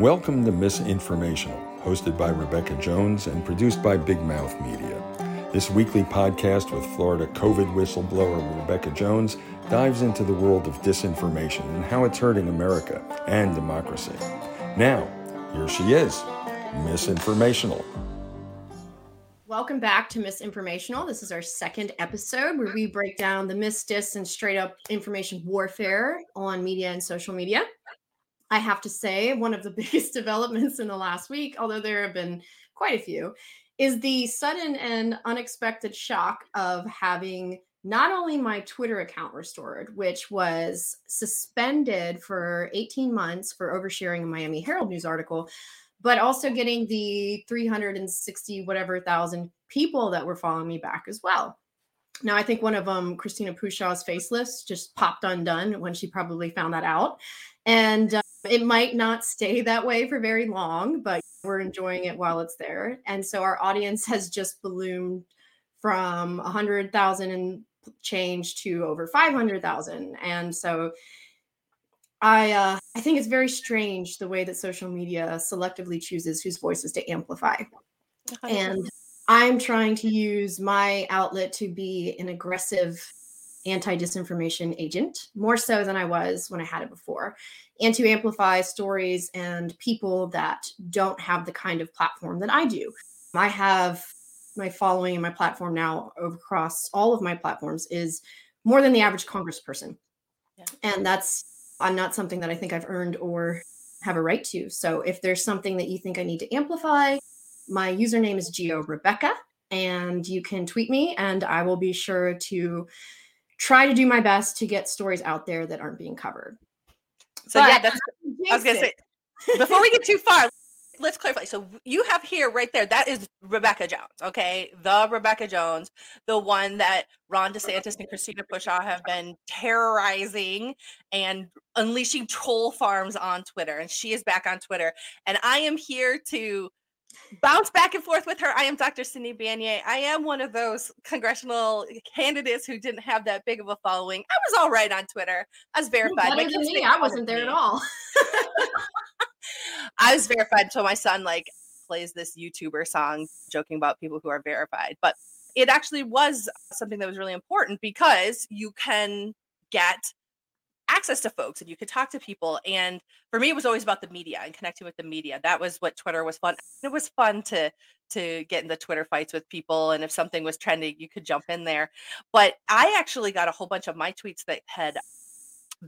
Welcome to Misinformational, hosted by Rebekah Jones and produced by Big Mouth Media. This weekly podcast with Florida COVID whistleblower Rebekah Jones dives into the world of disinformation and how it's hurting America and democracy. Now, here she is, Misinformational. Welcome back to Misinformational. This is our second episode where we break down the mis, dis, and straight up information warfare on media and social media. I have to say, one of the biggest developments in the last week, although there have been quite a few, is the sudden and unexpected shock of having not only my Twitter account restored, which was suspended for 18 months for oversharing a Miami Herald News article, but also getting the 360 whatever thousand people that were following me back as well. Now, I think one of them, Christina Pushaw's faceless, just popped undone when she probably found that out. And uh, it might not stay that way for very long, but we're enjoying it while it's there. And so our audience has just ballooned from 100,000 and change to over 500,000. And so I uh, I think it's very strange the way that social media selectively chooses whose voices to amplify. 100%. And I'm trying to use my outlet to be an aggressive anti disinformation agent, more so than I was when I had it before, and to amplify stories and people that don't have the kind of platform that I do. I have my following and my platform now across all of my platforms is more than the average congressperson. Yeah. And that's I'm not something that I think I've earned or have a right to. So if there's something that you think I need to amplify, my username is Geo Rebekah, and you can tweet me, and I will be sure to try to do my best to get stories out there that aren't being covered. So but yeah, that's I was gonna say before we get too far, let's clarify. So you have here right there, that is Rebekah Jones, okay? The Rebekah Jones, the one that Ron DeSantis and Christina Pushaw have been terrorizing and unleashing troll farms on Twitter. And she is back on Twitter. And I am here to bounce back and forth with her. I am Dr. Cindy Banyai. I am one of those congressional candidates who didn't have that big of a following. I was all right on Twitter. I was verified. Better than me. I wasn't there me. at all. I was verified until my son like plays this YouTuber song joking about people who are verified. But it actually was something that was really important because you can get access to folks and you could talk to people. And for me, it was always about the media and connecting with the media. That was what Twitter was fun. It was fun to to get in the Twitter fights with people. And if something was trending, you could jump in there. But I actually got a whole bunch of my tweets that had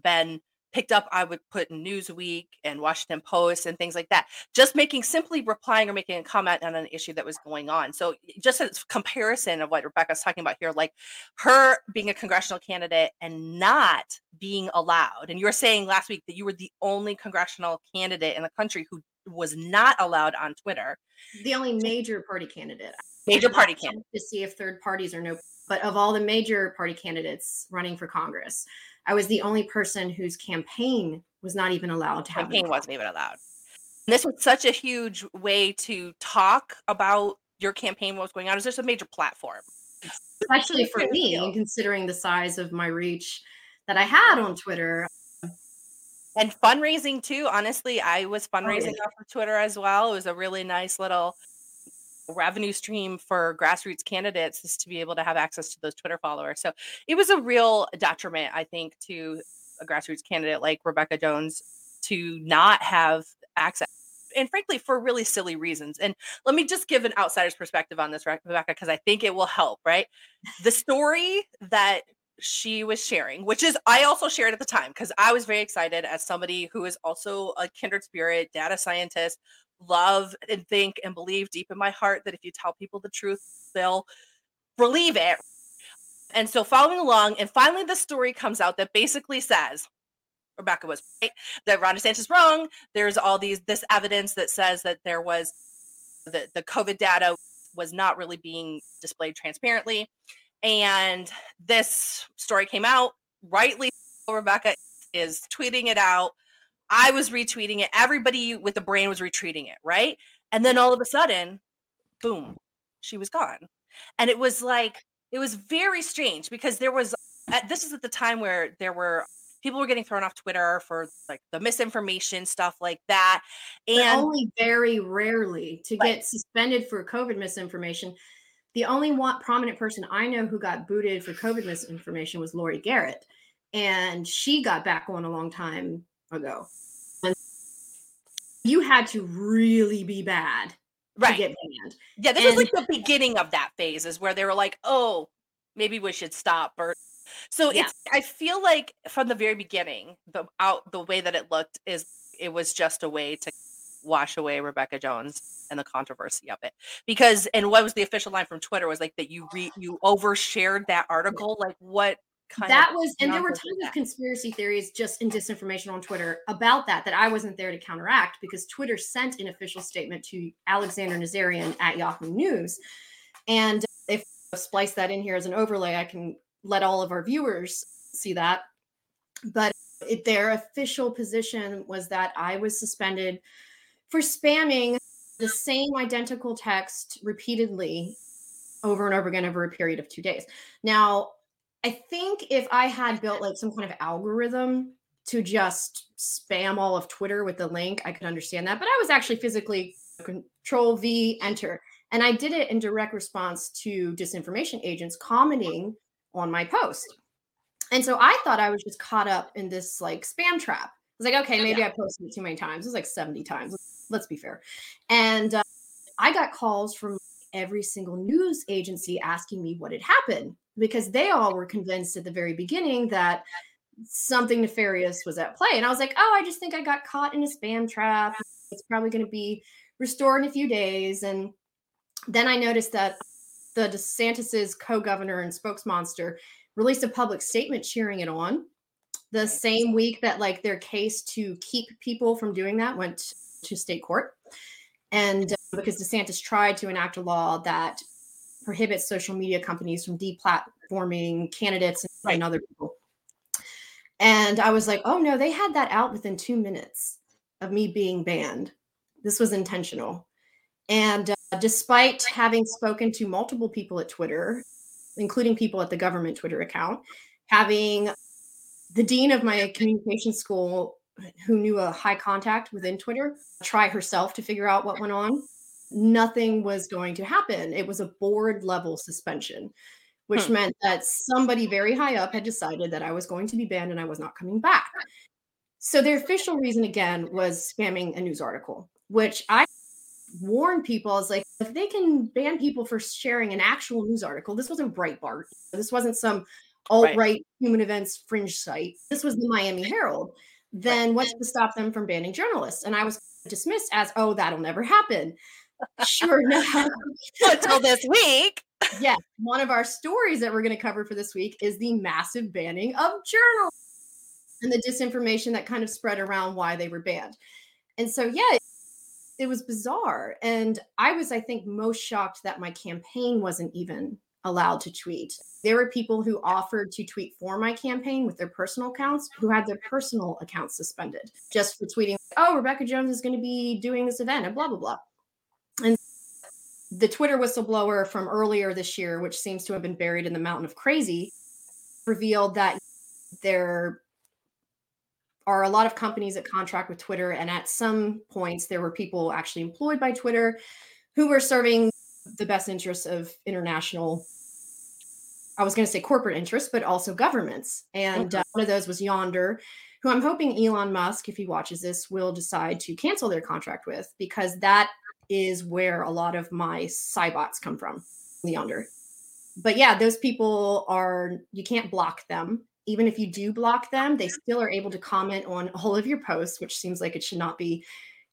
been picked up, I would put in Newsweek and Washington Post and things like that, just making simply replying or making a comment on an issue that was going on. So, just a comparison of what Rebekah's talking about here, like her being a congressional candidate and not being allowed. And you were saying last week that you were the only congressional candidate in the country who was not allowed on Twitter. The only major party candidate. Major party candidate. To see if third parties are no, but of all the major party candidates running for Congress, I was the only person whose campaign was not even allowed to have campaign wasn't even allowed. And this was such a huge way to talk about your campaign, what was going on. Is this a major platform? Especially for me, considering the size of my reach that I had on Twitter. And fundraising too. Honestly, I was fundraising oh, yeah. off of Twitter as well. It was a really nice little revenue stream for grassroots candidates is to be able to have access to those Twitter followers. So it was a real detriment, I think, to a grassroots candidate like Rebekah Jones to not have access. And frankly, for really silly reasons. And let me just give an outsider's perspective on this, Rebekah, because I think it will help, right? The story that she was sharing, which is I also shared at the time because I was very excited as somebody who is also a kindred spirit, data scientist, love and think and believe deep in my heart that if you tell people the truth, they'll believe it. And so following along, and finally the story comes out that basically says Rebekah was right, that Ron DeSantis is wrong. There's all these this evidence that says that there was the, the COVID data was not really being displayed transparently. And this story came out rightly. Rebekah is tweeting it out I was retweeting it. Everybody with a brain was retweeting it, right? And then all of a sudden, boom, she was gone. And it was like, it was very strange because there was, uh, this is at the time where there were people were getting thrown off Twitter for like the misinformation stuff like that. And but only very rarely to Right. get suspended for COVID misinformation. The only one prominent person I know who got booted for COVID misinformation was Laurie Garrett, and she got back on a long time Oh, ago. And you had to really be bad to right. get banned. Yeah, this was like the beginning of that phase is where they were like, "Oh, maybe we should stop." Or so Yeah. it's. I feel like from the very beginning, the out the way that it looked is it was just a way to wash away Rebekah Jones and the controversy of it. Because and what was the official line from Twitter was like that you re you overshared that article. Like what that was and there were tons of conspiracy theories just in disinformation on twitter about that that i wasn't there to counteract because twitter sent an official statement to alexander nazaryan at yahoo news. And if I splice that in here as an overlay i can let all of our viewers see that. But it, their official position was that i was suspended for spamming the same identical text repeatedly over and over again over a period of two days. Now I think if I had built like some kind of algorithm to just spam all of Twitter with the link, I could understand that. But I was actually physically control V enter. And I did it in direct response to disinformation agents commenting on my post. And so I thought I was just caught up in this like spam trap. I was like, okay, maybe I posted it too many times. It was like 70 times. Let's be fair. And uh, I got calls from every single news agency asking me what had happened because they all were convinced at the very beginning that something nefarious was at play. And I was like, oh, I just think I got caught in a spam trap. It's probably going to be restored in a few days. And then I noticed that the DeSantis's co-governor and spokesmonster released a public statement cheering it on. The same week that like their case to keep people from doing that went to state court. And uh, because DeSantis tried to enact a law that prohibits social media companies from deplatforming candidates and, Right. and other people. And I was like, oh no, they had that out within two minutes of me being banned. This was intentional. And uh, despite having spoken to multiple people at Twitter, including people at the government Twitter account, having the dean of my communication school who knew a high contact within Twitter try herself to figure out what went on, nothing was going to happen. It was a board level suspension, which Hmm. meant that somebody very high up had decided that I was going to be banned and I was not coming back. So their official reason again was spamming a news article, which I warned people. I was like, if they can ban people for sharing an actual news article, this wasn't Breitbart. This wasn't some alt right human events fringe site. This was the Miami Herald. Then what's to stop them from banning journalists? And I was dismissed as, oh, that'll never happen. Sure enough. until this week. yeah, one of our stories that we're going to cover for this week is the massive banning of journals and the disinformation that kind of spread around why they were banned. And so, yeah, it was bizarre. And I was, I think, most shocked that my campaign wasn't even allowed to tweet. There were people who offered to tweet for my campaign with their personal accounts who had their personal accounts suspended just for tweeting, oh, Rebekah Jones is going to be doing this event and blah, blah, blah. The Twitter whistleblower from earlier this year, which seems to have been buried in the mountain of crazy, revealed that there are a lot of companies that contract with Twitter. And at some points, there were people actually employed by Twitter who were serving the best interests of international, I was going to say corporate interests, but also governments. And uh, one of those was Yonder, who I'm hoping Elon Musk, if he watches this, will decide to cancel their contract with, because that is where a lot of my Cybots come from, Leander. But yeah, those people are, you can't block them. Even if you do block them, they still are able to comment on all of your posts, which seems like it should not be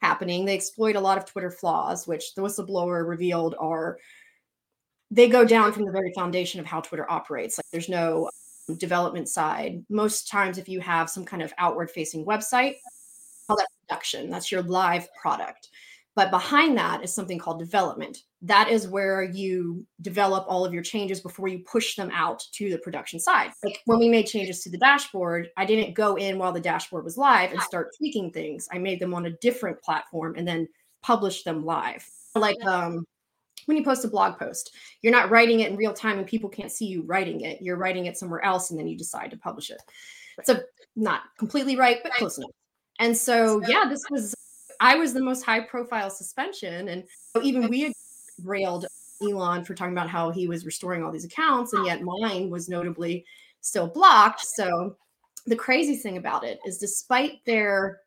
happening. They exploit a lot of Twitter flaws, which the whistleblower revealed are they go down from the very foundation of how Twitter operates. Like there's no um, development side. Most times, if you have some kind of outward facing website, call that production. That's your live product. But behind that is something called development. That is where you develop all of your changes before you push them out to the production side. Like when we made changes to the dashboard, I didn't go in while the dashboard was live and start tweaking things. I made them on a different platform and then published them live. Like um, when you post a blog post, you're not writing it in real time and people can't see you writing it. You're writing it somewhere else and then you decide to publish it. So not completely right, but close enough. And so, yeah, this was I was the most high profile suspension, and even we had railed Elon for talking about how he was restoring all these accounts, and yet mine was notably still blocked. So the crazy thing about it is, despite their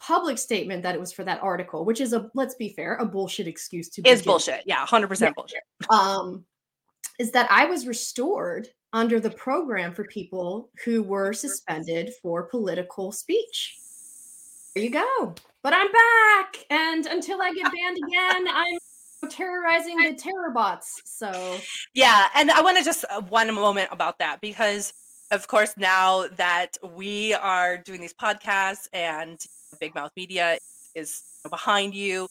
public statement that it was for that article, which is a let's be fair, a bullshit excuse to is bullshit. Yeah, hundred percent bullshit. Um, is that I was restored under the program for people who were suspended for political speech. There you go. But I'm back, and until I get banned again, I'm terrorizing the terror bots. So yeah, and I want to just uh, one moment about that because of course now that we are doing these podcasts and Big Mouth Media is behind you,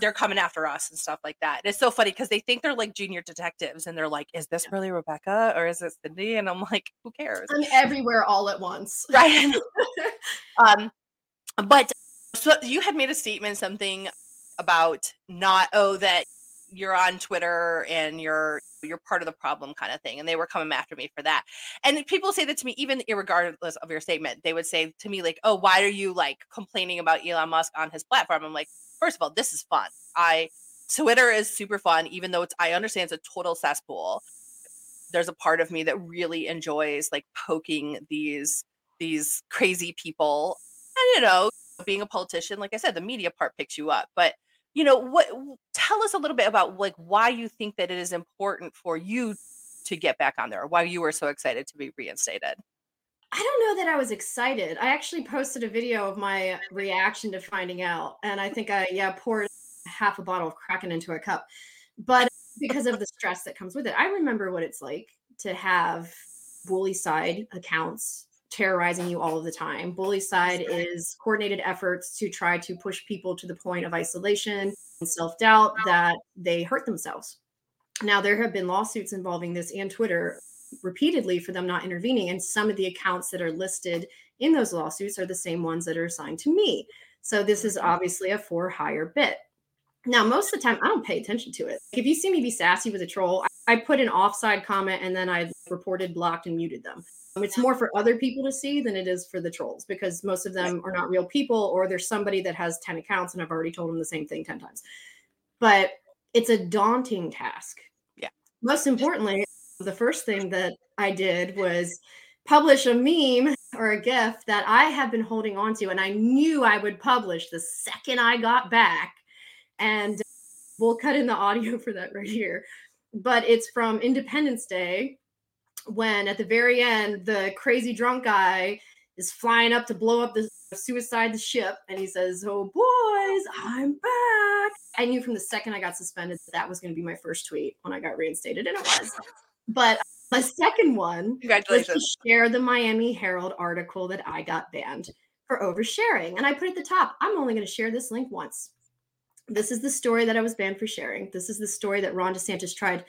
they're coming after us and stuff like that. It's so funny because they think they're like junior detectives and they're like, is this really Rebekah or is it Cindy? And I'm like, who cares? I'm everywhere all at once. Right. um, but so you had made a statement, something about not oh that you're on Twitter and you're you're part of the problem kind of thing and they were coming after me for that. And people say that to me even regardless of your statement they would say to me like oh why are you like complaining about elon musk on his platform? I'm like first of all this is fun. I twitter is super fun even though it's i understand it's a total cesspool. There's a part of me that really enjoys like poking these these crazy people. And you know being a politician like i said the media part picks you up but you know what tell us a little bit about like why you think that it is important for you to get back on there why you were so excited to be reinstated I don't know that I was excited. I actually posted a video of my reaction to finding out, and I think I yeah poured half a bottle of Kraken into a cup, but because of the stress that comes with it, I remember what it's like to have bully side accounts terrorizing you all of the time. Bully side is coordinated efforts to try to push people to the point of isolation and self doubt that they hurt themselves. Now, there have been lawsuits involving this and Twitter repeatedly for them not intervening. And some of the accounts that are listed in those lawsuits are the same ones that are assigned to me. So this is mm-hmm. obviously a for hire bit. Now, most of the time, I don't pay attention to it. If you see me be sassy with a troll, I put an offside comment and then I reported, blocked, and muted them. Um, it's more for other people to see than it is for the trolls because most of them are not real people or there's somebody that has 10 accounts and I've already told them the same thing 10 times. But it's a daunting task. Yeah. Most importantly, the first thing that I did was publish a meme or a GIF that I have been holding on to and I knew I would publish the second I got back. And we'll cut in the audio for that right here. But it's from Independence Day when at the very end the crazy drunk guy is flying up to blow up the suicide the ship and he says oh boys i'm back. I knew from the second i got suspended that, that was going to be my first tweet when i got reinstated and it was. But my second one Congratulations. to share the miami herald article that i got banned for oversharing and i put at the top i'm only going to share this link once. This is the story that i was banned for sharing. This is the story that ron desantis tried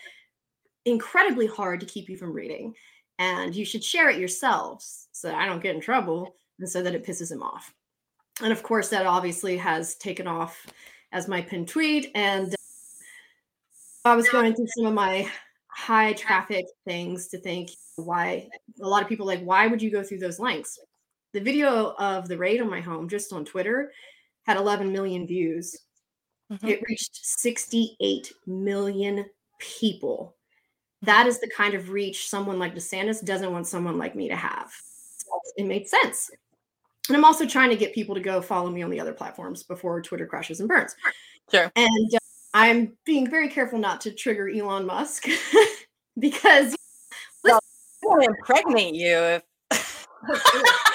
incredibly hard to keep you from reading. And you should share it yourselves so that I don't get in trouble and so that it pisses him off. And of course, that obviously has taken off as my pinned tweet. And I was going through some of my high traffic things to think why a lot of people like, why would you go through those links? The video of the raid on my home just on Twitter had 11 million views. Mm-hmm. It reached 68 million people that is the kind of reach someone like DeSantis doesn't want someone like me to have. it made sense. And I'm also trying to get people to go follow me on the other platforms before Twitter crashes and burns. Sure. And uh, I'm being very careful not to trigger Elon Musk because well, will impregnate you if,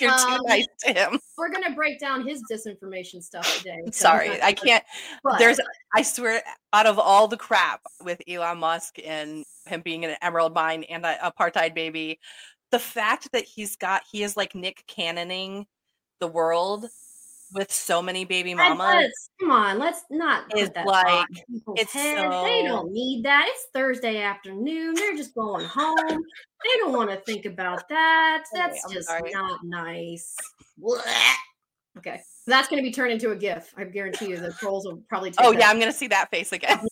you're too um, nice to him. We're gonna break down his disinformation stuff today. Sorry, I can't. But, there's, I swear, out of all the crap with Elon Musk and him being an emerald mine and an apartheid baby the fact that he's got he is like nick cannoning the world with so many baby mamas come on let's not is like it's so... they don't need that. It's thursday afternoon. They're just going home. They don't want to think about that. That's okay, just sorry. not nice. Okay. That's going to be turned into a gif. I guarantee you the trolls will probably oh yeah i'm going to see that face again. Um,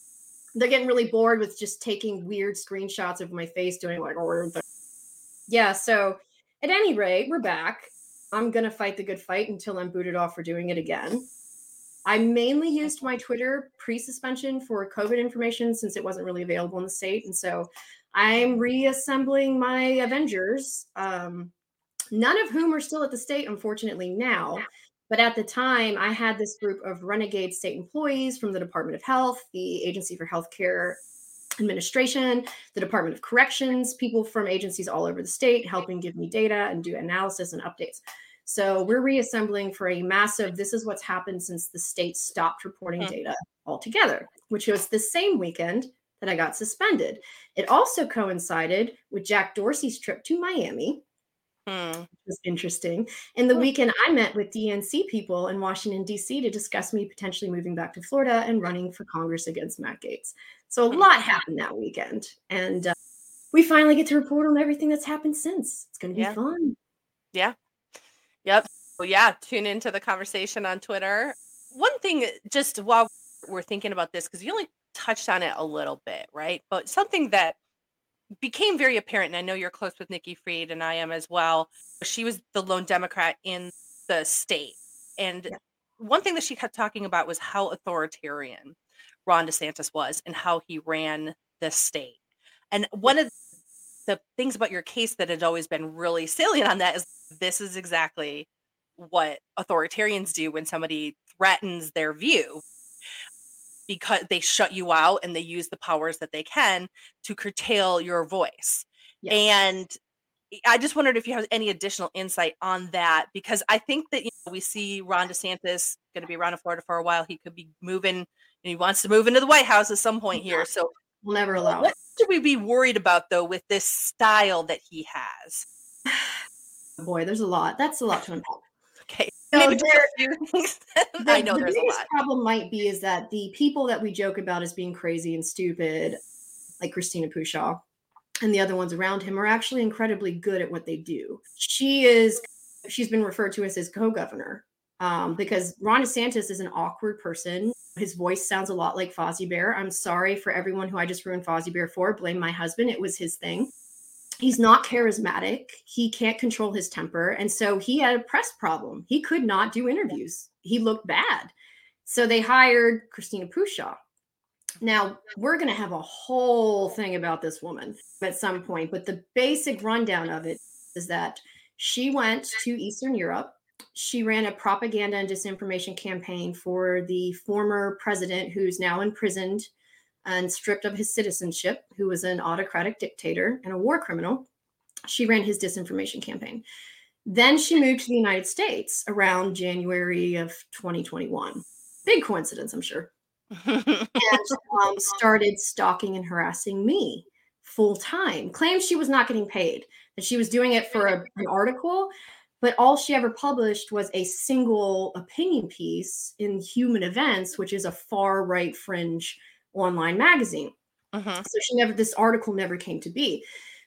they're getting really bored with just taking weird screenshots of my face doing like yeah so at any rate we're back I'm going to fight the good fight until I'm booted off for doing it again. I mainly used my Twitter pre suspension for COVID information since it wasn't really available in the state. And so I'm reassembling my Avengers, um, none of whom are still at the state, unfortunately, now. But at the time, I had this group of renegade state employees from the Department of Health, the Agency for Healthcare Administration, the Department of Corrections, people from agencies all over the state helping give me data and do analysis and updates. So we're reassembling for a massive, this is what's happened since the state stopped reporting Hmm. data altogether, which was the same weekend that I got suspended. It also coincided with Jack Dorsey's trip to Miami, Hmm. which was interesting. And the Hmm. weekend I met with DNC people in Washington, D.C. to discuss me potentially moving back to Florida and running for Congress against Matt Gaetz. So a Hmm. lot happened that weekend. And uh, we finally get to report on everything that's happened since. It's going to be Yeah. fun. Yeah. Yep. Well, yeah, tune into the conversation on Twitter. One thing, just while we're thinking about this, because you only touched on it a little bit, right? But something that became very apparent, and I know you're close with Nikki Fried, and I am as well. She was the lone Democrat in the state. And Yeah. one thing that she kept talking about was how authoritarian Ron DeSantis was and how he ran the state. And one of the things about your case that had always been really salient on that is this is exactly what authoritarians do when somebody threatens their view because they shut you out and they use the powers that they can to curtail your voice. Yes. And I just wondered if you have any additional insight on that because I think that you know, we see Ron DeSantis going to be around in Florida for a while. He could be moving, and he wants to move into the White House at some point here. So, We'll never allow what should we be worried about though with this style that he has? Boy, there's a lot. That's a lot to unpack. Okay, So there- a few things. the, I know the there's a biggest lot. problem might be is that the people that we joke about as being crazy and stupid, like Christina Pushaw, and the other ones around him, are actually incredibly good at what they do. She is, she's been referred to as his co-governor um, because Ron DeSantis is an awkward person. His voice sounds a lot like Fozzie Bear. I'm sorry for everyone who I just ruined Fozzie Bear for. Blame my husband. It was his thing he's not charismatic. He can't control his temper. And so he had a press problem. He could not do interviews. He looked bad. So they hired christina pushaw. Now we're going to have a whole thing about this woman at some point but the basic rundown of it is that she went to eastern europe. She ran a propaganda and disinformation campaign for the former president who's now imprisoned and stripped of his citizenship, who was an autocratic dictator and a war criminal. She ran his disinformation campaign. Then she moved to the United States around January of 2021. Big coincidence, I'm sure. And um, started stalking and harassing me full time. Claimed she was not getting paid, that she was doing it for a, an article, but all she ever published was a single opinion piece in Human Events, which is a far right fringe online magazine. Mhm. So she never, this article never came to be.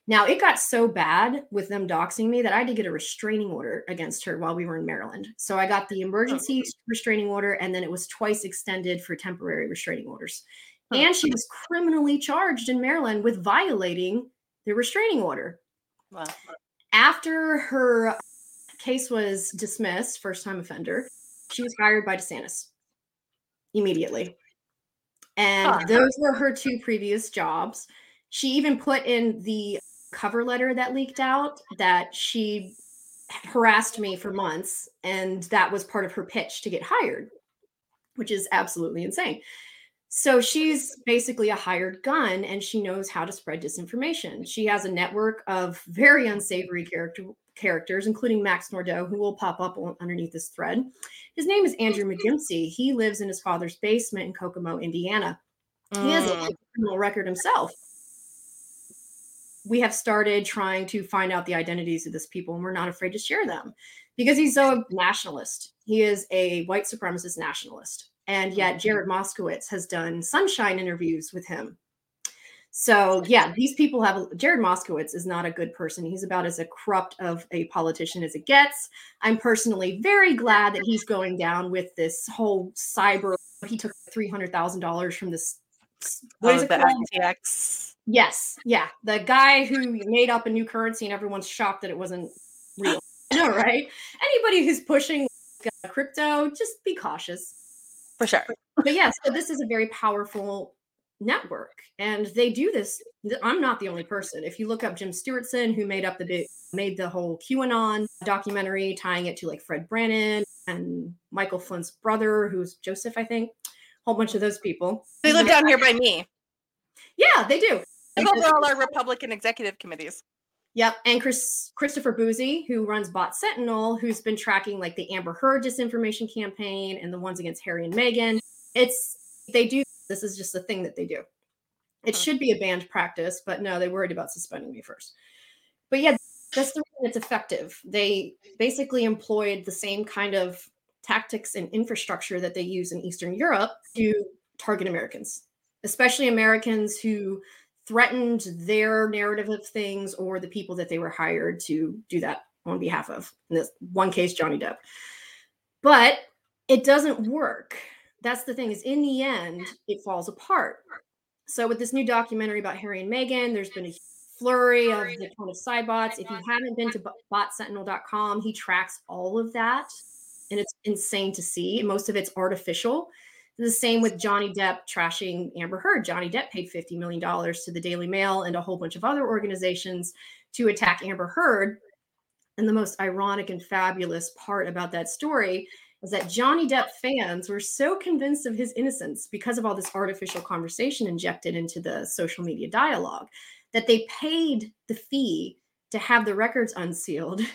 Now it got so bad with them doxing me that I had to get a restraining order against her while we were in Maryland. So I got the emergency restraining order, and then it was twice extended for temporary restraining orders. And she was criminally charged in Maryland with violating the restraining order. Wow. After her case was dismissed, first time offender, she was hired by DeSantis immediately. And Huh. those were her two previous jobs. She even put in the cover letter that leaked out that she harassed me for months. And that was part of her pitch to get hired, which is absolutely insane. So she's basically a hired gun and she knows how to spread disinformation. She has a network of very unsavory character characters, including Max Nordau, who will pop up underneath this thread. His name is Andrew McGimsey. He lives in his father's basement in Kokomo, Indiana. He has Mm. a criminal record himself. We have started trying to find out the identities of this people, and we're not afraid to share them because he's so a nationalist. He is a white supremacist nationalist. And yet, Jared Moskowitz has done sunshine interviews with him. So, yeah, these people have Jared Moskowitz is not a good person. He's about as a corrupt of a politician as it gets. I'm personally very glad that he's going down with this whole cyber. He took $300,000 from this. What is Oh, it called? FTX. Yes, yeah, the guy who made up a new currency and everyone's shocked that it wasn't real. Know, right? Anybody who's pushing uh, crypto, just be cautious. For sure. But yeah, so this is a very powerful network. And they do this. I'm not the only person. If you look up Jim Stewartson, who made up the big, made the whole QAnon documentary, tying it to like Fred Brannon and Michael Flynn's brother, who's Joseph, I think, a whole bunch of those people. They live down here by me. Yeah, they do. They go all our Republican executive committees. Yep. And Chris Christopher Bouzy, who runs Bot Sentinel, who's been tracking like the Amber Heard disinformation campaign and the ones against Harry and Meghan. It's they do this is just the thing that they do. It should be a banned practice, but no, they worried about suspending me first. But yeah, that's the reason it's effective. They basically employed the same kind of tactics and infrastructure that they use in Eastern Europe to target Americans, especially Americans who threatened their narrative of things or the people that they were hired to do that on behalf of. In this one case, Johnny Depp. But it doesn't work. That's the thing is in the end, it falls apart. So with this new documentary about Harry and Meghan, there's been a flurry of the kind of side bots. If you haven't been to botsentinel.com, he tracks all of that. And it's insane to see. Most of it's artificial. The same with Johnny Depp trashing Amber Heard. Johnny Depp paid $50 million to the Daily Mail and a whole bunch of other organizations to attack Amber Heard. And the most ironic and fabulous part about that story is that Johnny Depp fans were so convinced of his innocence because of all this artificial conversation injected into the social media dialogue that they paid the fee to have the records unsealed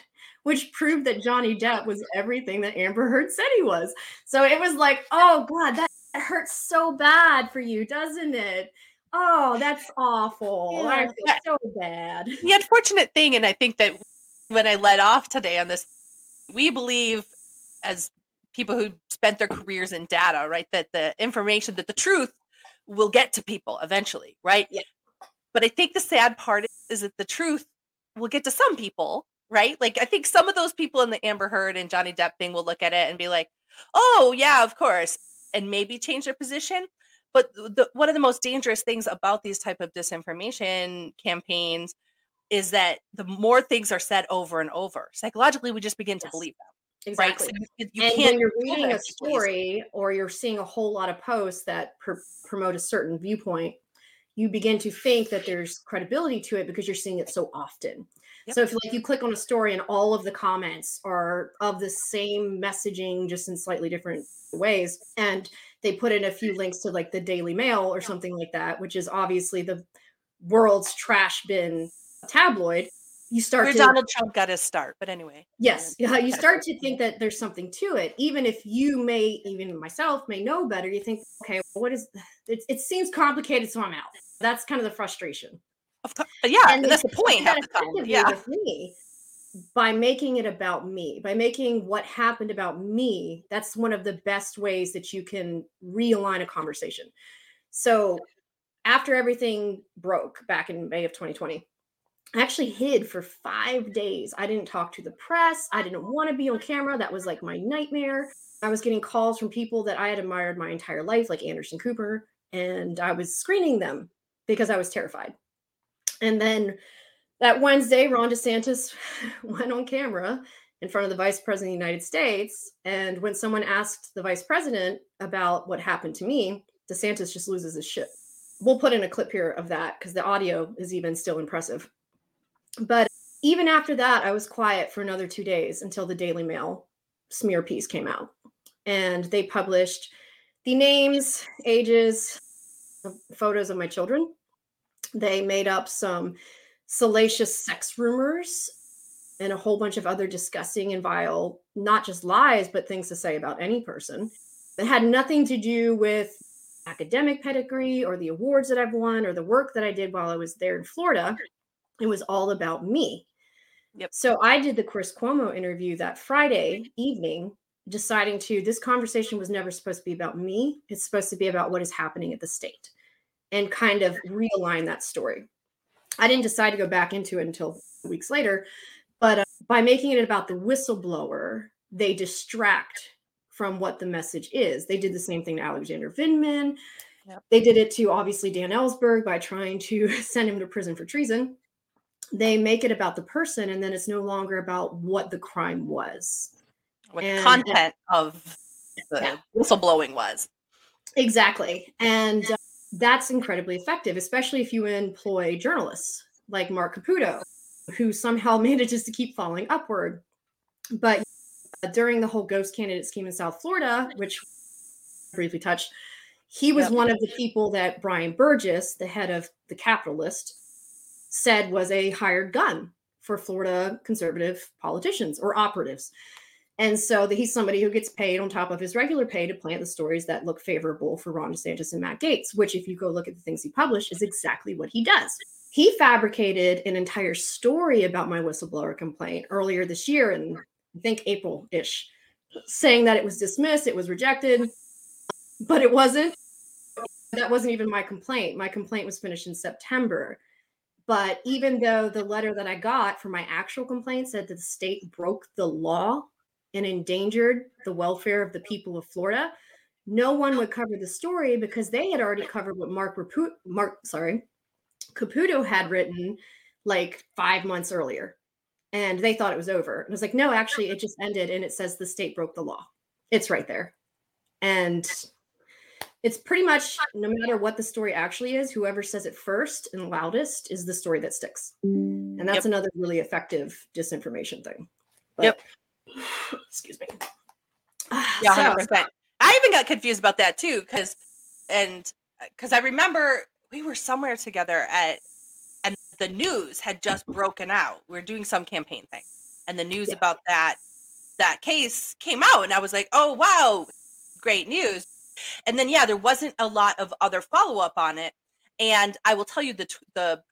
which proved that Johnny Depp was everything that Amber Heard said he was. So it was like, oh God, that hurts so bad for you, doesn't it? Oh, that's awful. Yeah. I feel so bad. The unfortunate thing, and I think that when I led off today on this, we believe as people who spent their careers in data, right, that the information, that the truth will get to people eventually, right? Yeah. But I think the sad part is that the truth will get to some people right? Like I think some of those people in the Amber Heard and Johnny Depp thing will look at it and be like, "Oh, yeah, of course," and maybe change their position. But the, one of the most dangerous things about these type of disinformation campaigns is that the more things are said over and over, psychologically, we just begin yes. to believe them. Exactly. Right? So you, you and when you're reading a story or you're seeing a whole lot of posts that pr- promote a certain viewpoint, you begin to think that there's credibility to it because you're seeing it so often. Yep. So if like you click on a story and all of the comments are of the same messaging, just in slightly different ways, and they put in a few links to like the Daily Mail or something like that, which is obviously the world's trash bin tabloid. You start Where to Donald Trump got his start, but anyway. Yes, yeah, you start to think that there's something to it, even if you may, even myself may know better. You think, okay, what is it? It seems complicated, so I'm out. That's kind of the frustration. Of course, yeah, and that's the point. Yeah. With me, by making it about me, by making what happened about me, that's one of the best ways that you can realign a conversation. So after everything broke back in May of 2020, I actually hid for five days. I didn't talk to the press. I didn't want to be on camera. That was like my nightmare. I was getting calls from people that I had admired my entire life, like Anderson Cooper, and I was screening them because I was terrified. And then that Wednesday, Ron DeSantis went on camera in front of the vice president of the United States. And when someone asked the vice president about what happened to me, DeSantis just loses his shit. We'll put in a clip here of that because the audio is even still impressive. But even after that, I was quiet for another two days until the Daily Mail smear piece came out. And they published the names, ages, photos of my children they made up some salacious sex rumors and a whole bunch of other disgusting and vile, not just lies, but things to say about any person that had nothing to do with academic pedigree or the awards that I've won or the work that I did while I was there in Florida. It was all about me. Yep. So I did the Chris Cuomo interview that Friday evening, deciding to this conversation was never supposed to be about me. It's supposed to be about what is happening at the state and kind of realign that story. I didn't decide to go back into it until weeks later, but uh, by making it about the whistleblower, they distract from what the message is. They did the same thing to Alexander Vindman. Yep. They did it to obviously Dan Ellsberg by trying to send him to prison for treason. They make it about the person and then it's no longer about what the crime was. What And- the content of the Yeah. whistleblowing was. Exactly. And uh, that's incredibly effective, especially if you employ journalists like Marc Caputo, who somehow manages to keep falling upward. But uh, during the whole ghost candidate scheme in South Florida, which briefly touched, he was Yep. one of the people that Brian Burgess, the head of the Capitolist, said was a hired gun for Florida conservative politicians or operatives. And so that he's somebody who gets paid on top of his regular pay to plant the stories that look favorable for Ron DeSantis and Matt Gaetz, which, if you go look at the things he published, is exactly what he does. He fabricated an entire story about my whistleblower complaint earlier this year, in I think April ish, saying that it was dismissed, it was rejected, but it wasn't. That wasn't even my complaint. My complaint was finished in September. But even though the letter that I got for my actual complaint said that the state broke the law and endangered the welfare of the people of Florida, no one would cover the story because they had already covered what Mark Rapu- Marc sorry Caputo had written like five months earlier, and they thought it was over. And I was like, no, actually, it just ended, and it says the state broke the law. It's right there, and it's pretty much no matter what the story actually is, whoever says it first and loudest is the story that sticks, and that's Yep. another really effective disinformation thing. Yep. Excuse me. Yeah, So- hundred percent. I even got confused about that too, because and uh, because I remember we were somewhere together at and the news had just broken out. We were doing some campaign thing, and the news Yeah. about that that case came out, and I was like, oh wow, great news. And then yeah, there wasn't a lot of other follow up on it, and I will tell you the the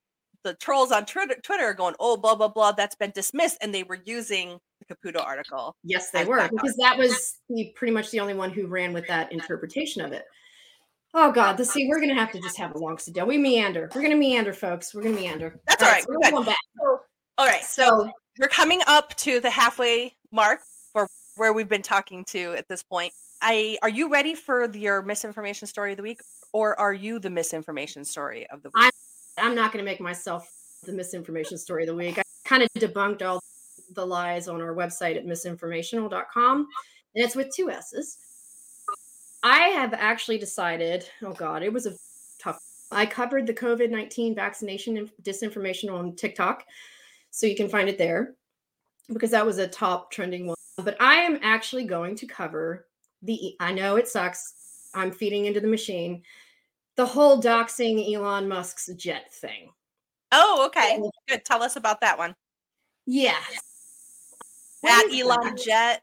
the trolls on Twitter, Twitter are going, oh blah blah blah, that's been dismissed, and they were using the Caputo article. Yes, they were because that was the, pretty much the only one who ran with that interpretation of it. Oh God, let's see. We're gonna have to just have a long sit down. We meander. We're gonna meander, folks. We're gonna meander. That's all right, so we're we're good. going back. All right, so So we're coming up to the halfway mark for where we've been talking to at this point. I are you ready for your misinformation story of the week, or are you the misinformation story of the week? I'm- I'm not gonna make myself the misinformation story of the week. I kind of debunked all the lies on our website at misinformational.com, and it's with two S's. I have actually decided, oh God, it was a tough. I covered the COVID 19 vaccination disinformation on TikTok. So you can find it there because that was a top trending one. But I am actually going to cover the, I know it sucks. I'm feeding into the machine. The whole doxing Elon Musk's jet thing. oh, okay, good. Tell us about that one. Yeah. At Elon that? Jet.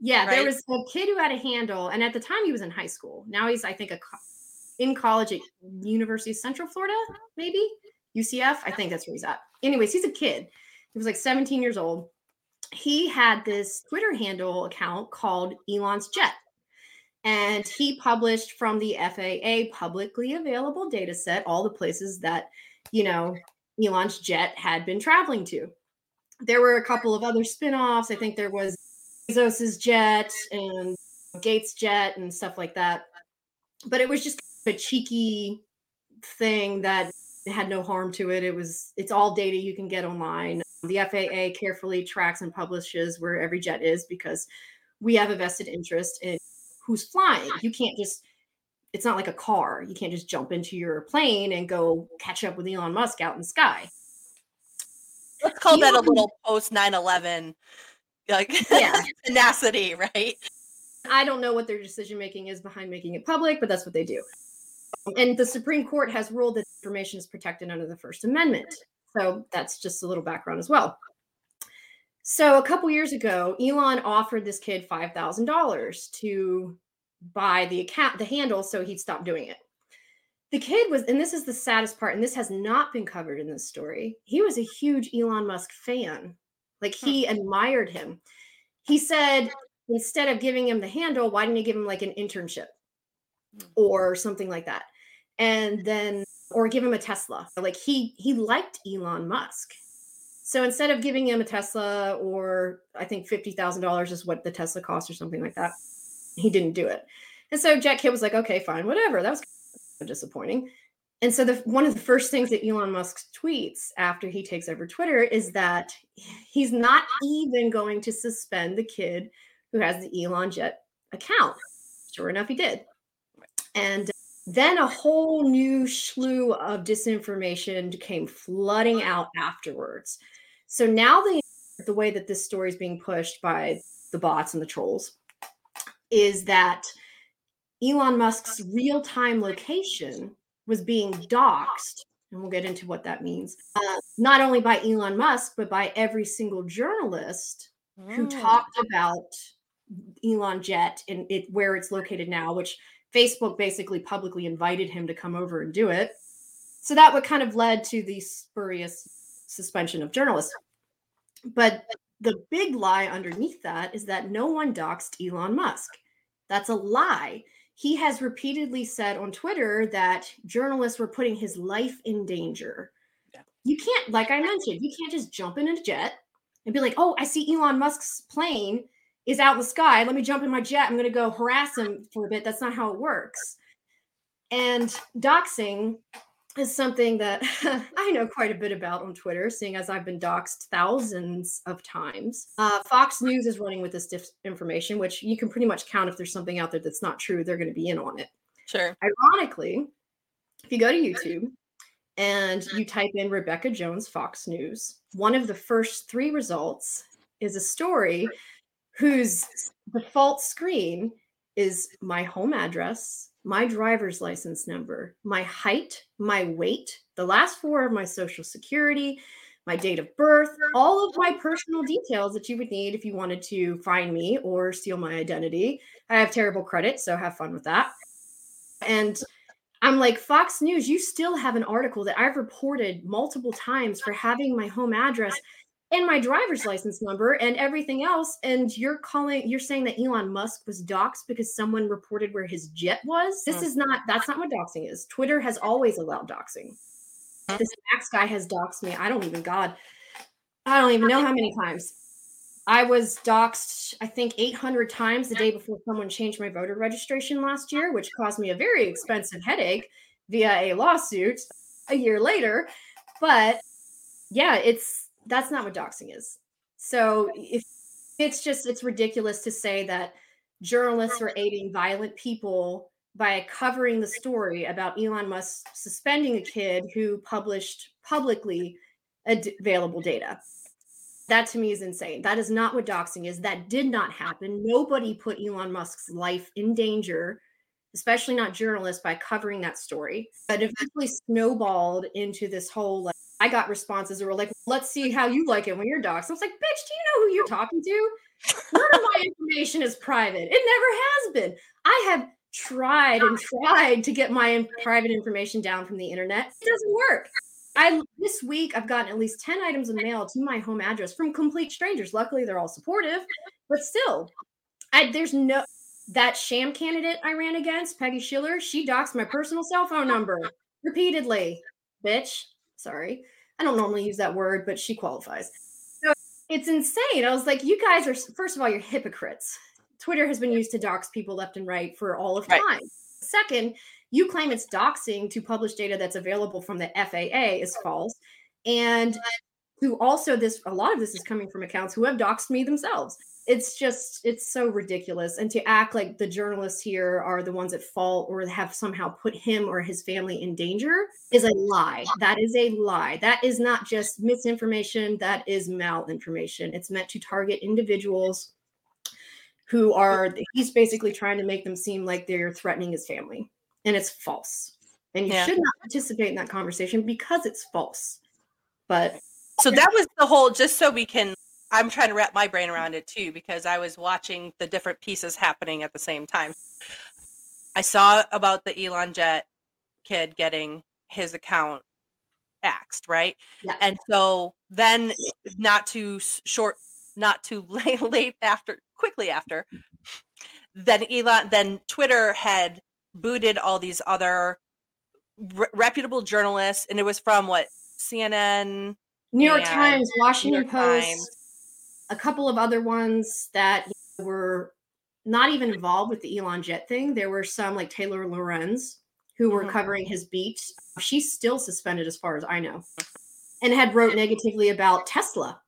Yeah, there was a kid who had a handle, and at the time he was in high school. Now he's, I think, a co- in college at University of Central Florida, maybe UCF. I think that's where he's at. Anyways, he's a kid. He was like 17 years old. He had this Twitter handle account called Elon's Jet, and he published from the FAA publicly available data set all the places that you know Elon's jet had been traveling to. There were a couple of other spin-offs. I think there was Bezos's jet and Gates jet and stuff like that. But it was just a cheeky thing that had no harm to it. It was it's all data you can get online. The FAA carefully tracks and publishes where every jet is because we have a vested interest in who's flying. You can't just it's not like a car. You can't just jump into your plane and go catch up with Elon Musk out in the sky. Let's call that a little post 9/11 like Yeah. tenacity, right? I don't know what their decision making is behind making it public, but that's what they do. And the Supreme Court has ruled that information is protected under the First Amendment. So that's just a little background as well. So a couple years ago, Elon offered this kid five thousand dollars to buy the account, the handle, so he'd stop doing it. The kid was, and this is the saddest part, and this has not been covered in this story. He was a huge Elon Musk fan. Like he admired him. He said, instead of giving him the handle, why didn't you give him like an internship Hmm. or something like that? And then, or give him a Tesla. Like he he liked Elon Musk. So instead of giving him a Tesla, or I think fifty thousand dollars is what the Tesla cost, or something like that, he didn't do it. And so Jack Kid was like, "Okay, fine, whatever." That was kind of disappointing. And so the one of the first things that Elon Musk tweets after he takes over Twitter is that he's not even going to suspend the kid who has the Elon Jet account. Sure enough, he did. And then a whole new slew of disinformation came flooding out afterwards. So now the the way that this story is being pushed by the bots and the trolls is that Elon Musk's real-time location was being doxxed, and we'll get into what that means. Uh, not only by Elon Musk, but by every single journalist mm. who talked about Elon Jet and it where it's located now, which Facebook basically publicly invited him to come over and do it. So that what kind of led to the spurious suspension of journalists. But the big lie underneath that is that no one doxed Elon Musk. That's a lie. He has repeatedly said on Twitter that journalists were putting his life in danger. You can't, like I mentioned, you can't just jump in a jet and be like, oh, I see Elon Musk's plane is out in the sky. Let me jump in my jet. I'm going to go harass him for a bit. That's not how it works. And doxing is something that I know quite a bit about on Twitter, seeing as I've been doxxed thousands of times. Uh, Fox News is running with this information, which you can pretty much count if there's something out there that's not true, they're going to be in on it. Sure. Ironically, if you go to YouTube and you type in Rebekah Jones Fox News, one of the first three results is a story whose default screen is my home address, my driver's license number, my height, my weight, the last four of my social security, my date of birth, all of my personal details that you would need if you wanted to find me or steal my identity. I have terrible credit, so have fun with that. And I'm like, Fox News, you still have an article that I've reported multiple times for having my home address and my driver's license number and everything else. And you're calling, you're saying that Elon Musk was doxxed because someone reported where his jet was. This mm. is not, that's not what doxing is. Twitter has always allowed doxing. This Max guy has doxed me. I don't even, God, I don't even know how many times. I was doxxed, I think, 800 times the day before someone changed my voter registration last year, which caused me a very expensive headache via a lawsuit a year later. But yeah, it's that's not what doxing is. So if it's just it's ridiculous to say that journalists are aiding violent people by covering the story about Elon Musk suspending a kid who published publicly available data. That to me is insane. That is not what doxing is. That did not happen. Nobody put Elon Musk's life in danger, especially not journalists, by covering that story. But eventually snowballed into this whole like, I got responses that were like, let's see how you like it when you're doxxed. I was like, bitch, do you know who you're talking to? None of my information is private. It never has been. I have tried and tried to get my private information down from the internet. It doesn't work. I this week I've gotten at least 10 items of mail to my home address from complete strangers. Luckily, they're all supportive, but still, I there's no that sham candidate I ran against, Peggy Schiller, she doxed my personal cell phone number repeatedly. Bitch. Sorry. I don't normally use that word, but she qualifies. So it's insane. I was like, you guys are, first of all, you're hypocrites. Twitter has been used to dox people left and right for all of time. Right. Second, you claim it's doxing to publish data that's available from the FAA is false. And who also this a lot of this is coming from accounts who have doxed me themselves it's just it's so ridiculous. And to act like the journalists here are the ones at fault or have somehow put him or his family in danger is a lie. That is a lie. That is not just misinformation. That is malinformation. It's meant to target individuals who are he's basically trying to make them seem like they're threatening his family. And it's false. And you yeah. should not participate in that conversation because it's false. But so that was the whole just so we can I'm trying to wrap my brain around it too because I was watching the different pieces happening at the same time. I saw about the Elon Jet kid getting his account axed, right? Yeah. And so then not too short not too late, late after quickly after then Elon then Twitter had booted all these other re- reputable journalists and it was from what CNN New York Times, Washington York Post, Times a couple of other ones that were not even involved with the Elon Jet thing. There were some like Taylor Lorenz, who were Mhm. covering his beat. She's still suspended, as far as I know, and had wrote negatively about Tesla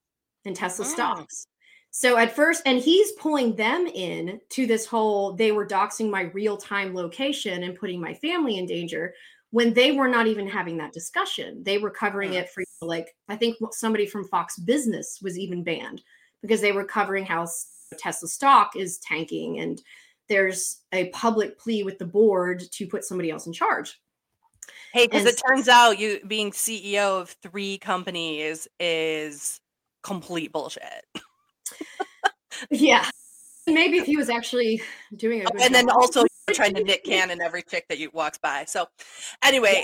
and Tesla Mm. stocks. So at first, and he's pulling them in to this whole they were doxing my real time location and putting my family in danger when they were not even having that discussion. They were covering Mm. it for like, I think somebody from Fox Business was even banned because they were covering how Tesla stock is tanking and there's a public plea with the board to put somebody else in charge. Hey, because And it turns out you being CEO of three companies is complete bullshit. Yeah. Maybe if he was actually doing it. Oh, good and then job. also trying to Nick Cannon every chick that you walks by. So anyway,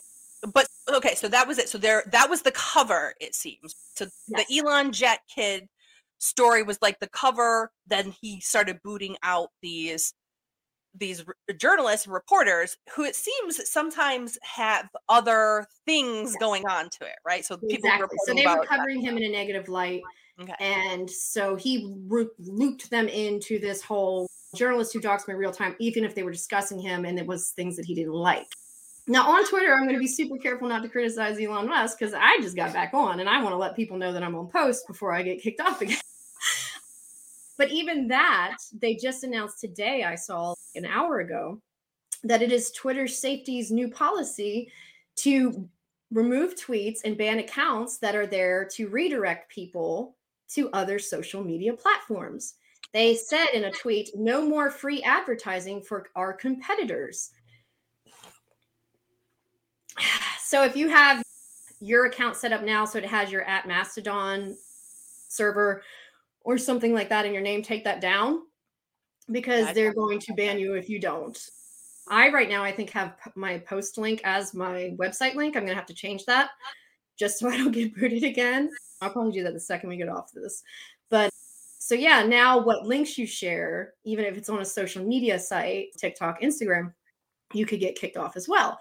but okay, so that was it. So there that was the cover, it seems. So Yes. the Elon Jet kid story was like the cover, then he started booting out these these journalists and reporters who it seems sometimes have other things going on to it, right? So people exactly. So they were covering him in a negative light. Okay. And so he looped them into this whole journalist who doxed me real time, even if they were discussing him and it was things that he didn't like. Now on Twitter, I'm going to be super careful not to criticize Elon Musk because I just got back on and I want to let people know that I'm on post before I get kicked off again. But even that, they just announced today, I saw an hour ago, that it is Twitter safety's new policy to remove tweets and ban accounts that are there to redirect people to other social media platforms. They said in a tweet, no more free advertising for our competitors. So if you have your account set up now, so it has your at Mastodon server or something like that in your name, take that down because I they're going to ban you if you don't. I right now I think have my post link as my website link. I'm gonna have to change that just so I don't get booted again. I'll probably do that the second we get off this. But so yeah, now what links you share, even if it's on a social media site, TikTok, Instagram, you could get kicked off as well.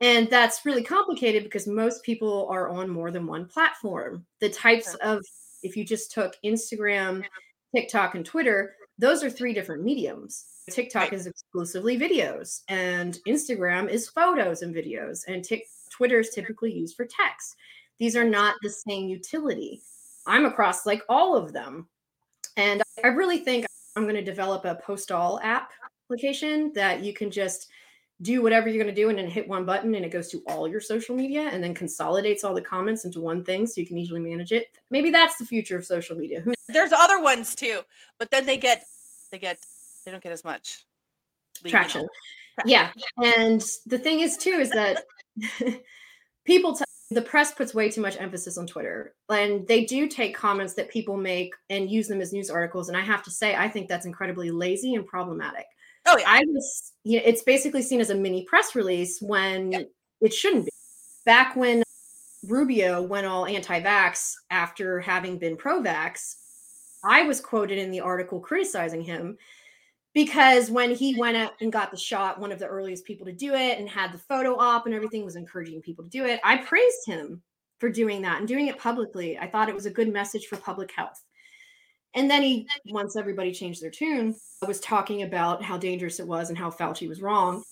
And that's really complicated because most people are on more than one platform. The types of if you just took Instagram, TikTok, and Twitter, those are three different mediums. TikTok is exclusively videos, and Instagram is photos and videos, and Tik Twitter is typically used for text. These are not the same utility. I'm across like all of them. And I really think I'm going to develop a post all app application that you can just do whatever you're going to do and then hit one button and it goes to all your social media and then consolidates all the comments into one thing so you can easily manage it. Maybe that's the future of social media. Who There's other ones too, but then they get they get they don't get as much traction. Yeah. And the thing is too is that people t- the press puts way too much emphasis on Twitter and they do take comments that people make and use them as news articles and I have to say I think that's incredibly lazy and problematic. Oh yeah. I was, you know, it's basically seen as a mini press release when Yep. it shouldn't be. Back when Rubio went all anti vax after having been pro vax, I was quoted in the article criticizing him because when he went out and got the shot, one of the earliest people to do it and had the photo op and everything was encouraging people to do it. I praised him for doing that and doing it publicly. I thought it was a good message for public health. And then he, once everybody changed their tune, was talking about how dangerous it was and how Fauci was wrong.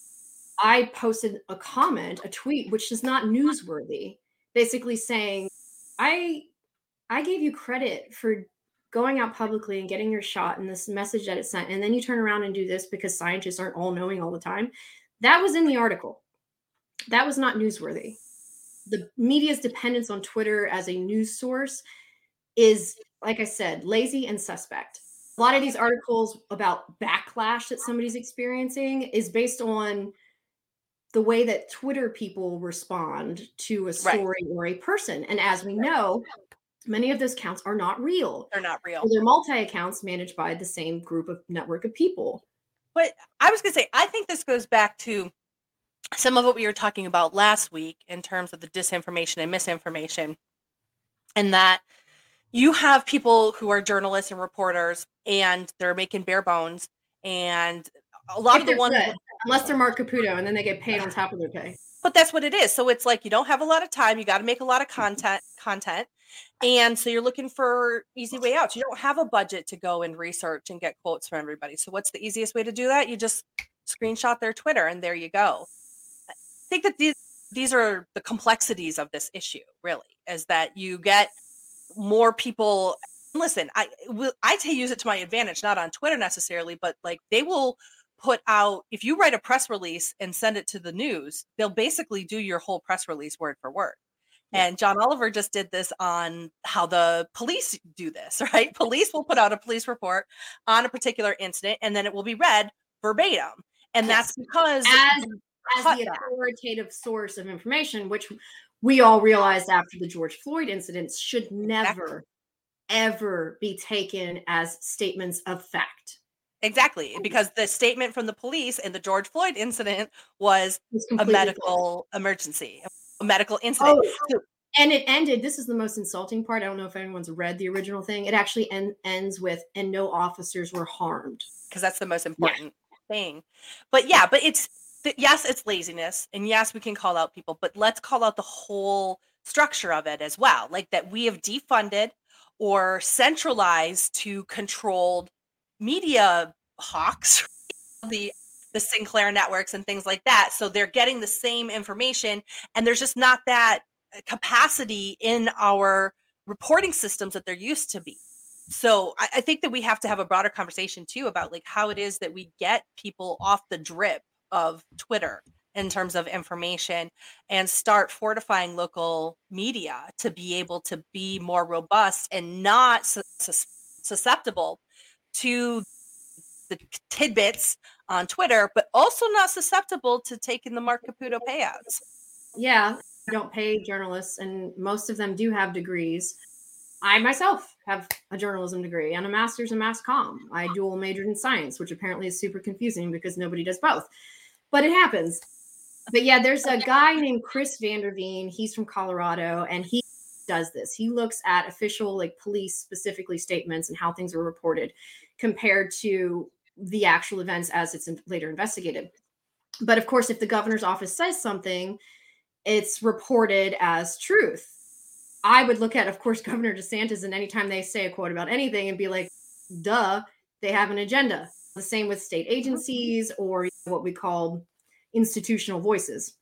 I posted a comment, a tweet, which is not newsworthy, basically saying, I I gave you credit for going out publicly and getting your shot and this message that it sent, and then you turn around and do this because scientists aren't all knowing all the time. That was in the article. That was not newsworthy. The media's dependence on Twitter as a news source is, like I said, lazy and suspect. A lot of these articles about backlash that somebody's experiencing is based on the way that Twitter people respond to a Right. story or a person. And as we know, many of those counts are not real. They're not real. Or They're multi accounts managed by the same group of network of people. But I was going to say, I think this goes back to some of what we were talking about last week in terms of the disinformation and misinformation, and that you have people who are journalists and reporters, and they're making bare bones, and a lot If of the ones, good, unless they're Marc Caputo and then they get paid on top of their pay. but that's what it is. So it's like you don't have a lot of time. You got to make a lot of content, content, and so you're looking for easy way out. You don't have a budget to go and research and get quotes from everybody. So what's the easiest way to do that? You just screenshot their Twitter, and there you go. I think that these these are the complexities of this issue. Really, is that you get more people. Listen, I will. I use it to my advantage, not on Twitter necessarily, but like they will put out if you write a press release and send it to the news, they'll basically do your whole press release word for word. And John Oliver just did this on how the police do this, right? Police will put out a police report on a particular incident and then it will be read verbatim. And yes. that's because as, as the authoritative source of information, which we all realized after the George Floyd incidents should never, exactly. ever be taken as statements of fact. Exactly, because the statement from the police in the George Floyd incident was a medical false. emergency a medical incident. Oh, and it ended. This is the most insulting part. I don't know if anyone's read the original thing. It actually en- ends with, and no officers were harmed. Because that's the most important yeah. thing. But yeah, but it's, yes, it's laziness. And yes, we can call out people, but let's call out the whole structure of it as well. Like that we have defunded or centralized to controlled media hawks, the the Sinclair networks and things like that. So they're getting the same information, and there's just not that uh, capacity in our reporting systems that there used to be. So I, I think that we have to have a broader conversation too about like how it is that we get people off the drip of Twitter in terms of information and start fortifying local media to be able to be more robust and not su- susceptible to the tidbits on Twitter, but also not susceptible to taking the Marc Caputo payouts. Yeah, I don't pay journalists, and most of them do have degrees. I myself have a journalism degree and a master's in mass comm. I dual majored in science, which apparently is super confusing because nobody does both, but it happens. But yeah, there's a guy named Chris Vanderveen. He's from Colorado, and he does this. He looks at official, like police specifically statements and how things are reported compared to the actual events as it's in, later investigated. But of course, if the governor's office says something, it's reported as truth. I would look at, of course, Governor DeSantis, and anytime they say a quote about anything and be like, duh, they have an agenda. The same with state mm-hmm. agencies or what we call institutional voices.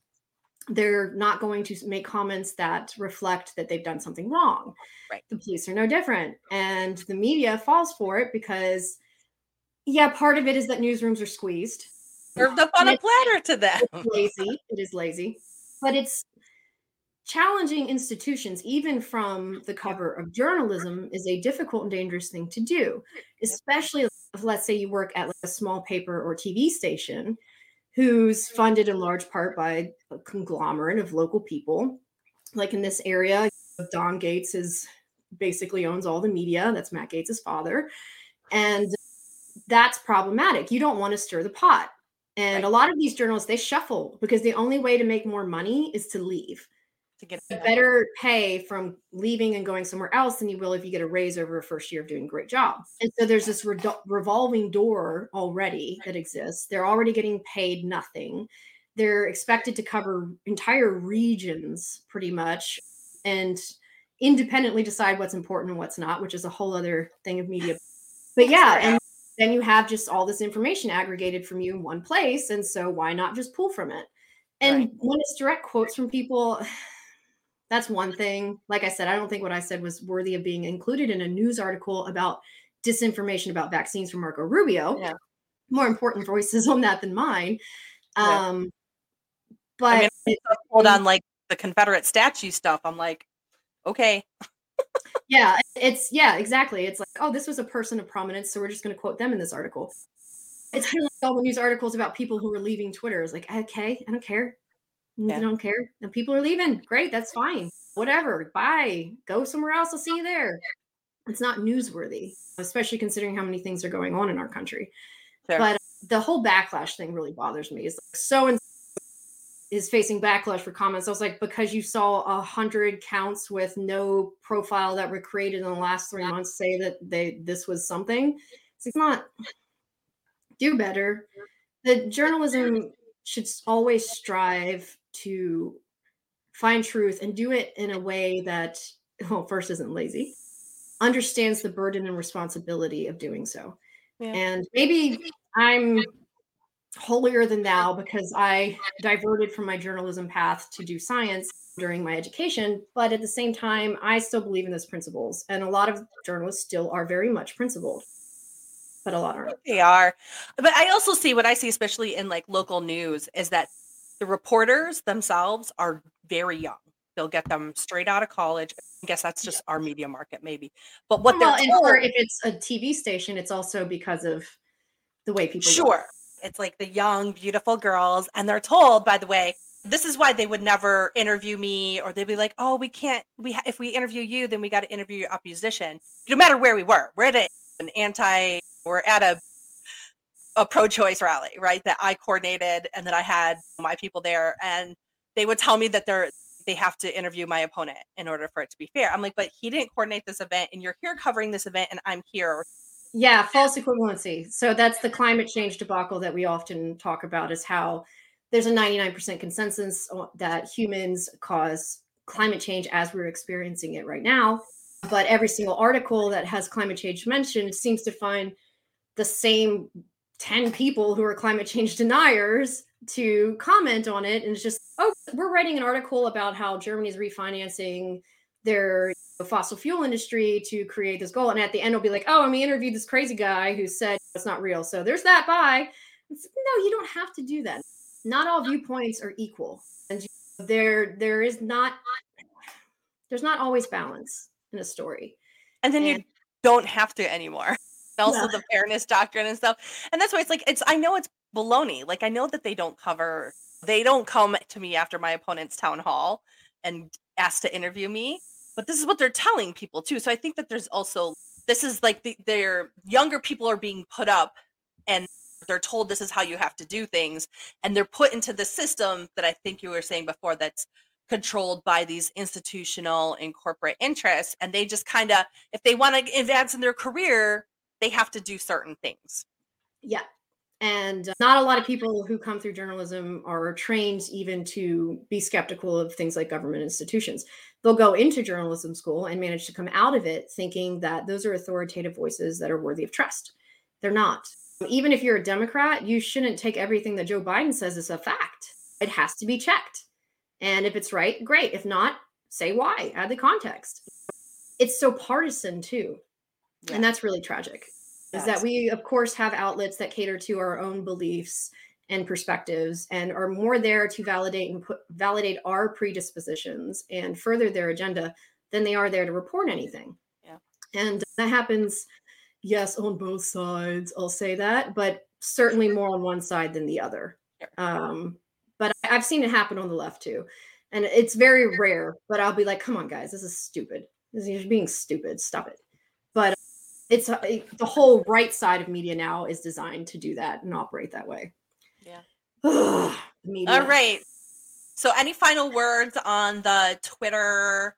They're not going to make comments that reflect that they've done something wrong. Right. The police are no different. And the media falls for it because yeah, part of it is that newsrooms are squeezed. Served up on a platter to them. Lazy. It is lazy. But it's challenging institutions, even from the cover of journalism, is a difficult and dangerous thing to do, especially let's say, you work at like a small paper or TV station who's funded in large part by a conglomerate of local people. Like in this area, Don Gaetz is basically owns all the media. That's Matt Gaetz' father. And that's problematic. You don't want to stir the pot. And right. a lot of these journalists, they shuffle because the only way to make more money is to leave. To get better pay from leaving and going somewhere else than you will if you get a raise over a first year of doing a great job. And so there's this re- revolving door already that exists. They're already getting paid nothing. They're expected to cover entire regions pretty much and independently decide what's important and what's not, which is a whole other thing of media. But yeah, and then you have just all this information aggregated from you in one place. And so why not just pull from it? And right. when it's direct quotes from people, that's one thing. Like I said, I don't think what I said was worthy of being included in a news article about disinformation about vaccines from Marco Rubio. Yeah. More important voices on that than mine. Um, but I mean, hold on, like the Confederate statue stuff. I'm like, okay yeah, it's yeah, exactly. It's like, oh, this was a person of prominence, so we're just going to quote them in this article. It's kind of like all the news articles about people who are leaving Twitter. It's like, okay, I don't care. Yeah. I don't care. And people are leaving. Great, that's fine. Whatever. Bye. Go somewhere else. I'll see you there. It's not newsworthy, especially considering how many things are going on in our country. Fair. But the whole backlash thing really bothers me. Is like so and is facing backlash for comments. I was like, because you saw a hundred counts with no profile that were created in the last three months say that they this was something. It's not do better. The journalism should always strive to find truth and do it in a way that well, first isn't lazy, understands the burden and responsibility of doing so. Yeah. And maybe I'm holier than thou because I diverted from my journalism path to do science during my education. But at the same time, I still believe in those principles. And a lot of journalists still are very much principled, but a lot aren't. They are. But I also see what I see, especially in like local news, is that the reporters themselves are very young. They'll get them straight out of college. I guess that's just our media market, maybe. But what well, they're and told, if it's a TV station, it's also because of the way people. sure, it's like the young, beautiful girls, and they're told, by the way, this is why they would never interview me, or they'd be like, "Oh, we can't. We ha- if we interview you, then we got to interview your opposition." No matter where we were, we're at a, an anti, we're at a a pro-choice rally, right? That I coordinated, and that I had my people there, and they would tell me that they're they have to interview my opponent in order for it to be fair. I'm like, but he didn't coordinate this event, and you're here covering this event, and I'm here. Yeah, false equivalency. So that's the climate change debacle that we often talk about is how there's a 99% consensus that humans cause climate change as we're experiencing it right now. But every single article that has climate change mentioned seems to find the same 10 people who are climate change deniers to comment on it. And it's just, oh, we're writing an article about how Germany's refinancing their fossil fuel industry to create this goal. And at the end, it'll be like, oh, and we interviewed this crazy guy who said it's not real. So there's that. Bye. It's, no, you don't have to do that. Not all viewpoints are equal, and there there is not there's not always balance in a story. and then you don't have to anymore. Also, Yeah. the fairness doctrine and stuff, and that's why it's like it's. I know it's baloney. Like I know that they don't cover. They don't come to me after my opponent's town hall and ask to interview me, but this is what they're telling people too. So I think that there's also this is like the, their younger people are being put up and they're told this is how you have to do things and they're put into the system that i think you were saying before that's controlled by these institutional and corporate interests and they just kind of if they want to advance in their career they have to do certain things Yeah. And uh, not a lot of people who come through journalism are trained even to be skeptical of things like government institutions. They'll go into journalism school and manage to come out of it thinking that those are authoritative voices that are worthy of trust. They're not. Even if you're a Democrat, you shouldn't take everything that Joe Biden says as a fact. It has to be checked. And if it's right, great. If not, say why, add the context. It's so partisan too. And that's really tragic is that we of course have outlets that cater to our own beliefs and perspectives and are more there to validate and put validate our predispositions and further their agenda than they are there to report anything. Yeah. and that happens yes on both sides i'll say that but certainly more on one side than the other. Sure. um but I- i've seen it happen on the left too. And it's very rare but i'll be like come on guys this is stupid. This is you're being stupid. Stop it it's uh, the whole right side of media now is designed to do that and operate that way. Yeah. Ugh, all right so any final words on the twitter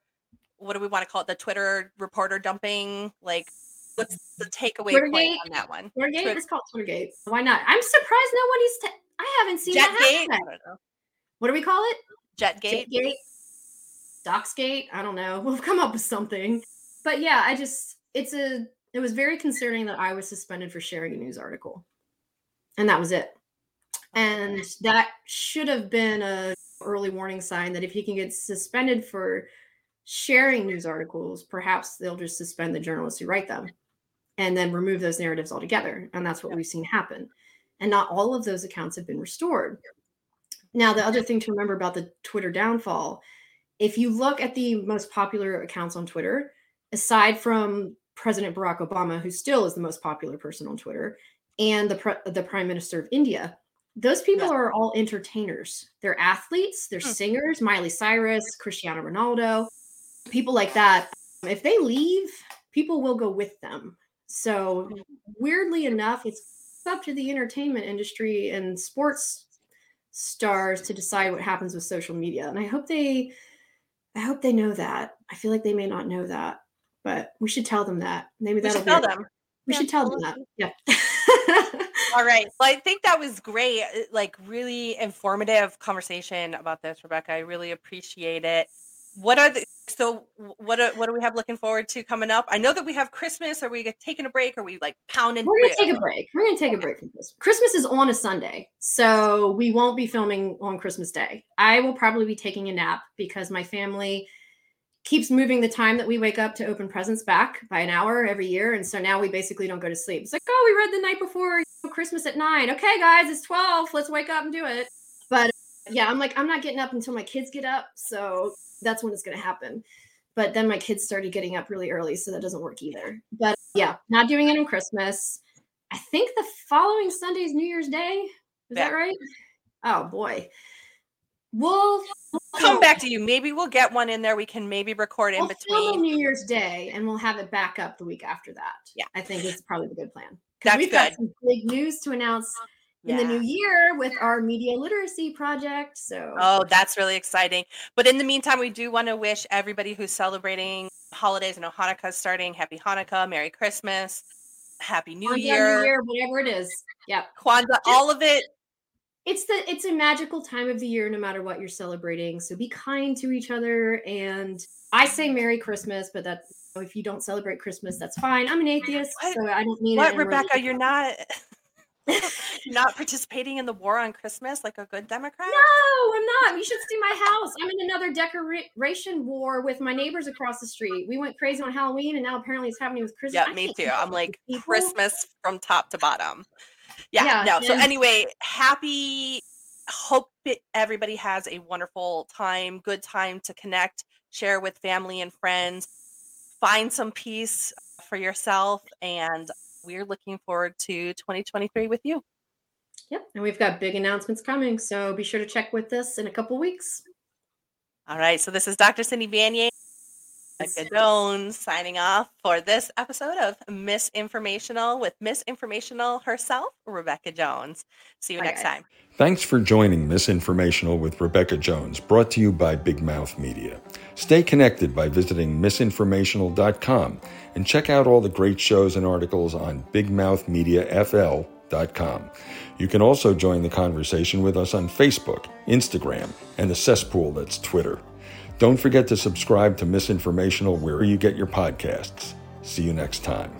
what do we want to call it the twitter reporter dumping like what's the takeaway point on that one Twittergate. Twitter- Let's call it Twittergate. Why not? I'm surprised nobody's. T- I haven't seen that jetgate happen. I don't know. What do we call it? jetgate Jetgate. Docsgate. I don't know. We'll come up with something. But yeah, I just it's a it was very concerning that I was suspended for sharing a news article. And that was it. And that should have been a early warning sign that if you can get suspended for sharing news articles, perhaps they'll just suspend the journalists who write them and then remove those narratives altogether. And that's what we've seen happen. And not all of those accounts have been restored. Now, the other thing to remember about the Twitter downfall, if you look at the most popular accounts on Twitter, aside from President Barack Obama, who still is the most popular person on Twitter, and the pre- the Prime Minister of India, those people Yeah. are all entertainers. They're athletes, they're Hmm. singers, Miley Cyrus, Cristiano Ronaldo, people like that. If they leave, people will go with them. So weirdly enough, it's up to the entertainment industry and sports stars to decide what happens with social media. And I hope they I hope they know that. I feel like they may not know that, but we should tell them that. Maybe we that'll should tell them We Yeah, should tell them that. Yeah. All right. Well, I think that was great. uh, Like, really informative conversation about this, Rebekah. I really appreciate it. What are the So what what do we have looking forward to coming up? I know that we have Christmas. Are we taking a break? Are we like pounding? We're gonna take a break. We're gonna take a break from Christmas. Christmas is on a Sunday, so we won't be filming on Christmas Day. I will probably be taking a nap because my family keeps moving the time that we wake up to open presents back by an hour every year, and so now we basically don't go to sleep. It's like, oh, we read the night before Christmas at nine. Okay, guys, it's twelve. Let's wake up and do it. But uh, yeah, I'm like, I'm not getting up until my kids get up, so that's when it's going to happen. But then my kids started getting up really early, so that doesn't work either. But yeah, not doing it on Christmas. I think the following Sunday is New Year's Day. Is yeah. that right? Oh boy. We'll come back to you. Maybe we'll get one in there. We can maybe record in we'll between New Year's Day, and we'll have it back up the week after that. Yeah, I think it's probably the good plan. That's we've good. got some big news to announce in the new year with our media literacy project. So, oh, that's really exciting. But in the meantime, we do want to wish everybody who's celebrating holidays. Know Hanukkah starting. Happy Hanukkah, Merry Christmas, Happy New Year, New Year, whatever it is. Yep, Kwanzaa, all of it. It's the it's a magical time of the year, no matter what you're celebrating. So be kind to each other. And I say Merry Christmas, but that if you don't celebrate Christmas, that's fine. I'm an atheist, what? so I don't mean what, Rebekah. You're not. not participating in the war on Christmas like a good Democrat? No, I'm not. You should see my house. I'm in another decoration war with my neighbors across the street. We went crazy on Halloween, and now apparently it's happening with Christmas. Yeah, me too. I'm like people. Christmas from top to bottom. Yeah, yeah no. So anyway, happy. Hope it, everybody has a wonderful time, good time to connect, share with family and friends, find some peace for yourself, and we're looking forward to 2023 with you. Yep. And we've got big announcements coming. So be sure to check with us in a couple weeks. All right. So this is Dr. Cindy Banyai. Rebekah Jones signing off for this episode of Miss Informational with Miss Informational herself, Rebekah Jones. See you Bye next guys. time. Thanks for joining Miss Informational with Rebekah Jones, brought to you by Big Mouth Media. Stay connected by visiting misinformational.com and check out all the great shows and articles on bigmouthmediafl.com. You can also join the conversation with us on Facebook, Instagram, and the cesspool that's Twitter. Don't forget to subscribe to Miss Informational wherever you get your podcasts. See you next time.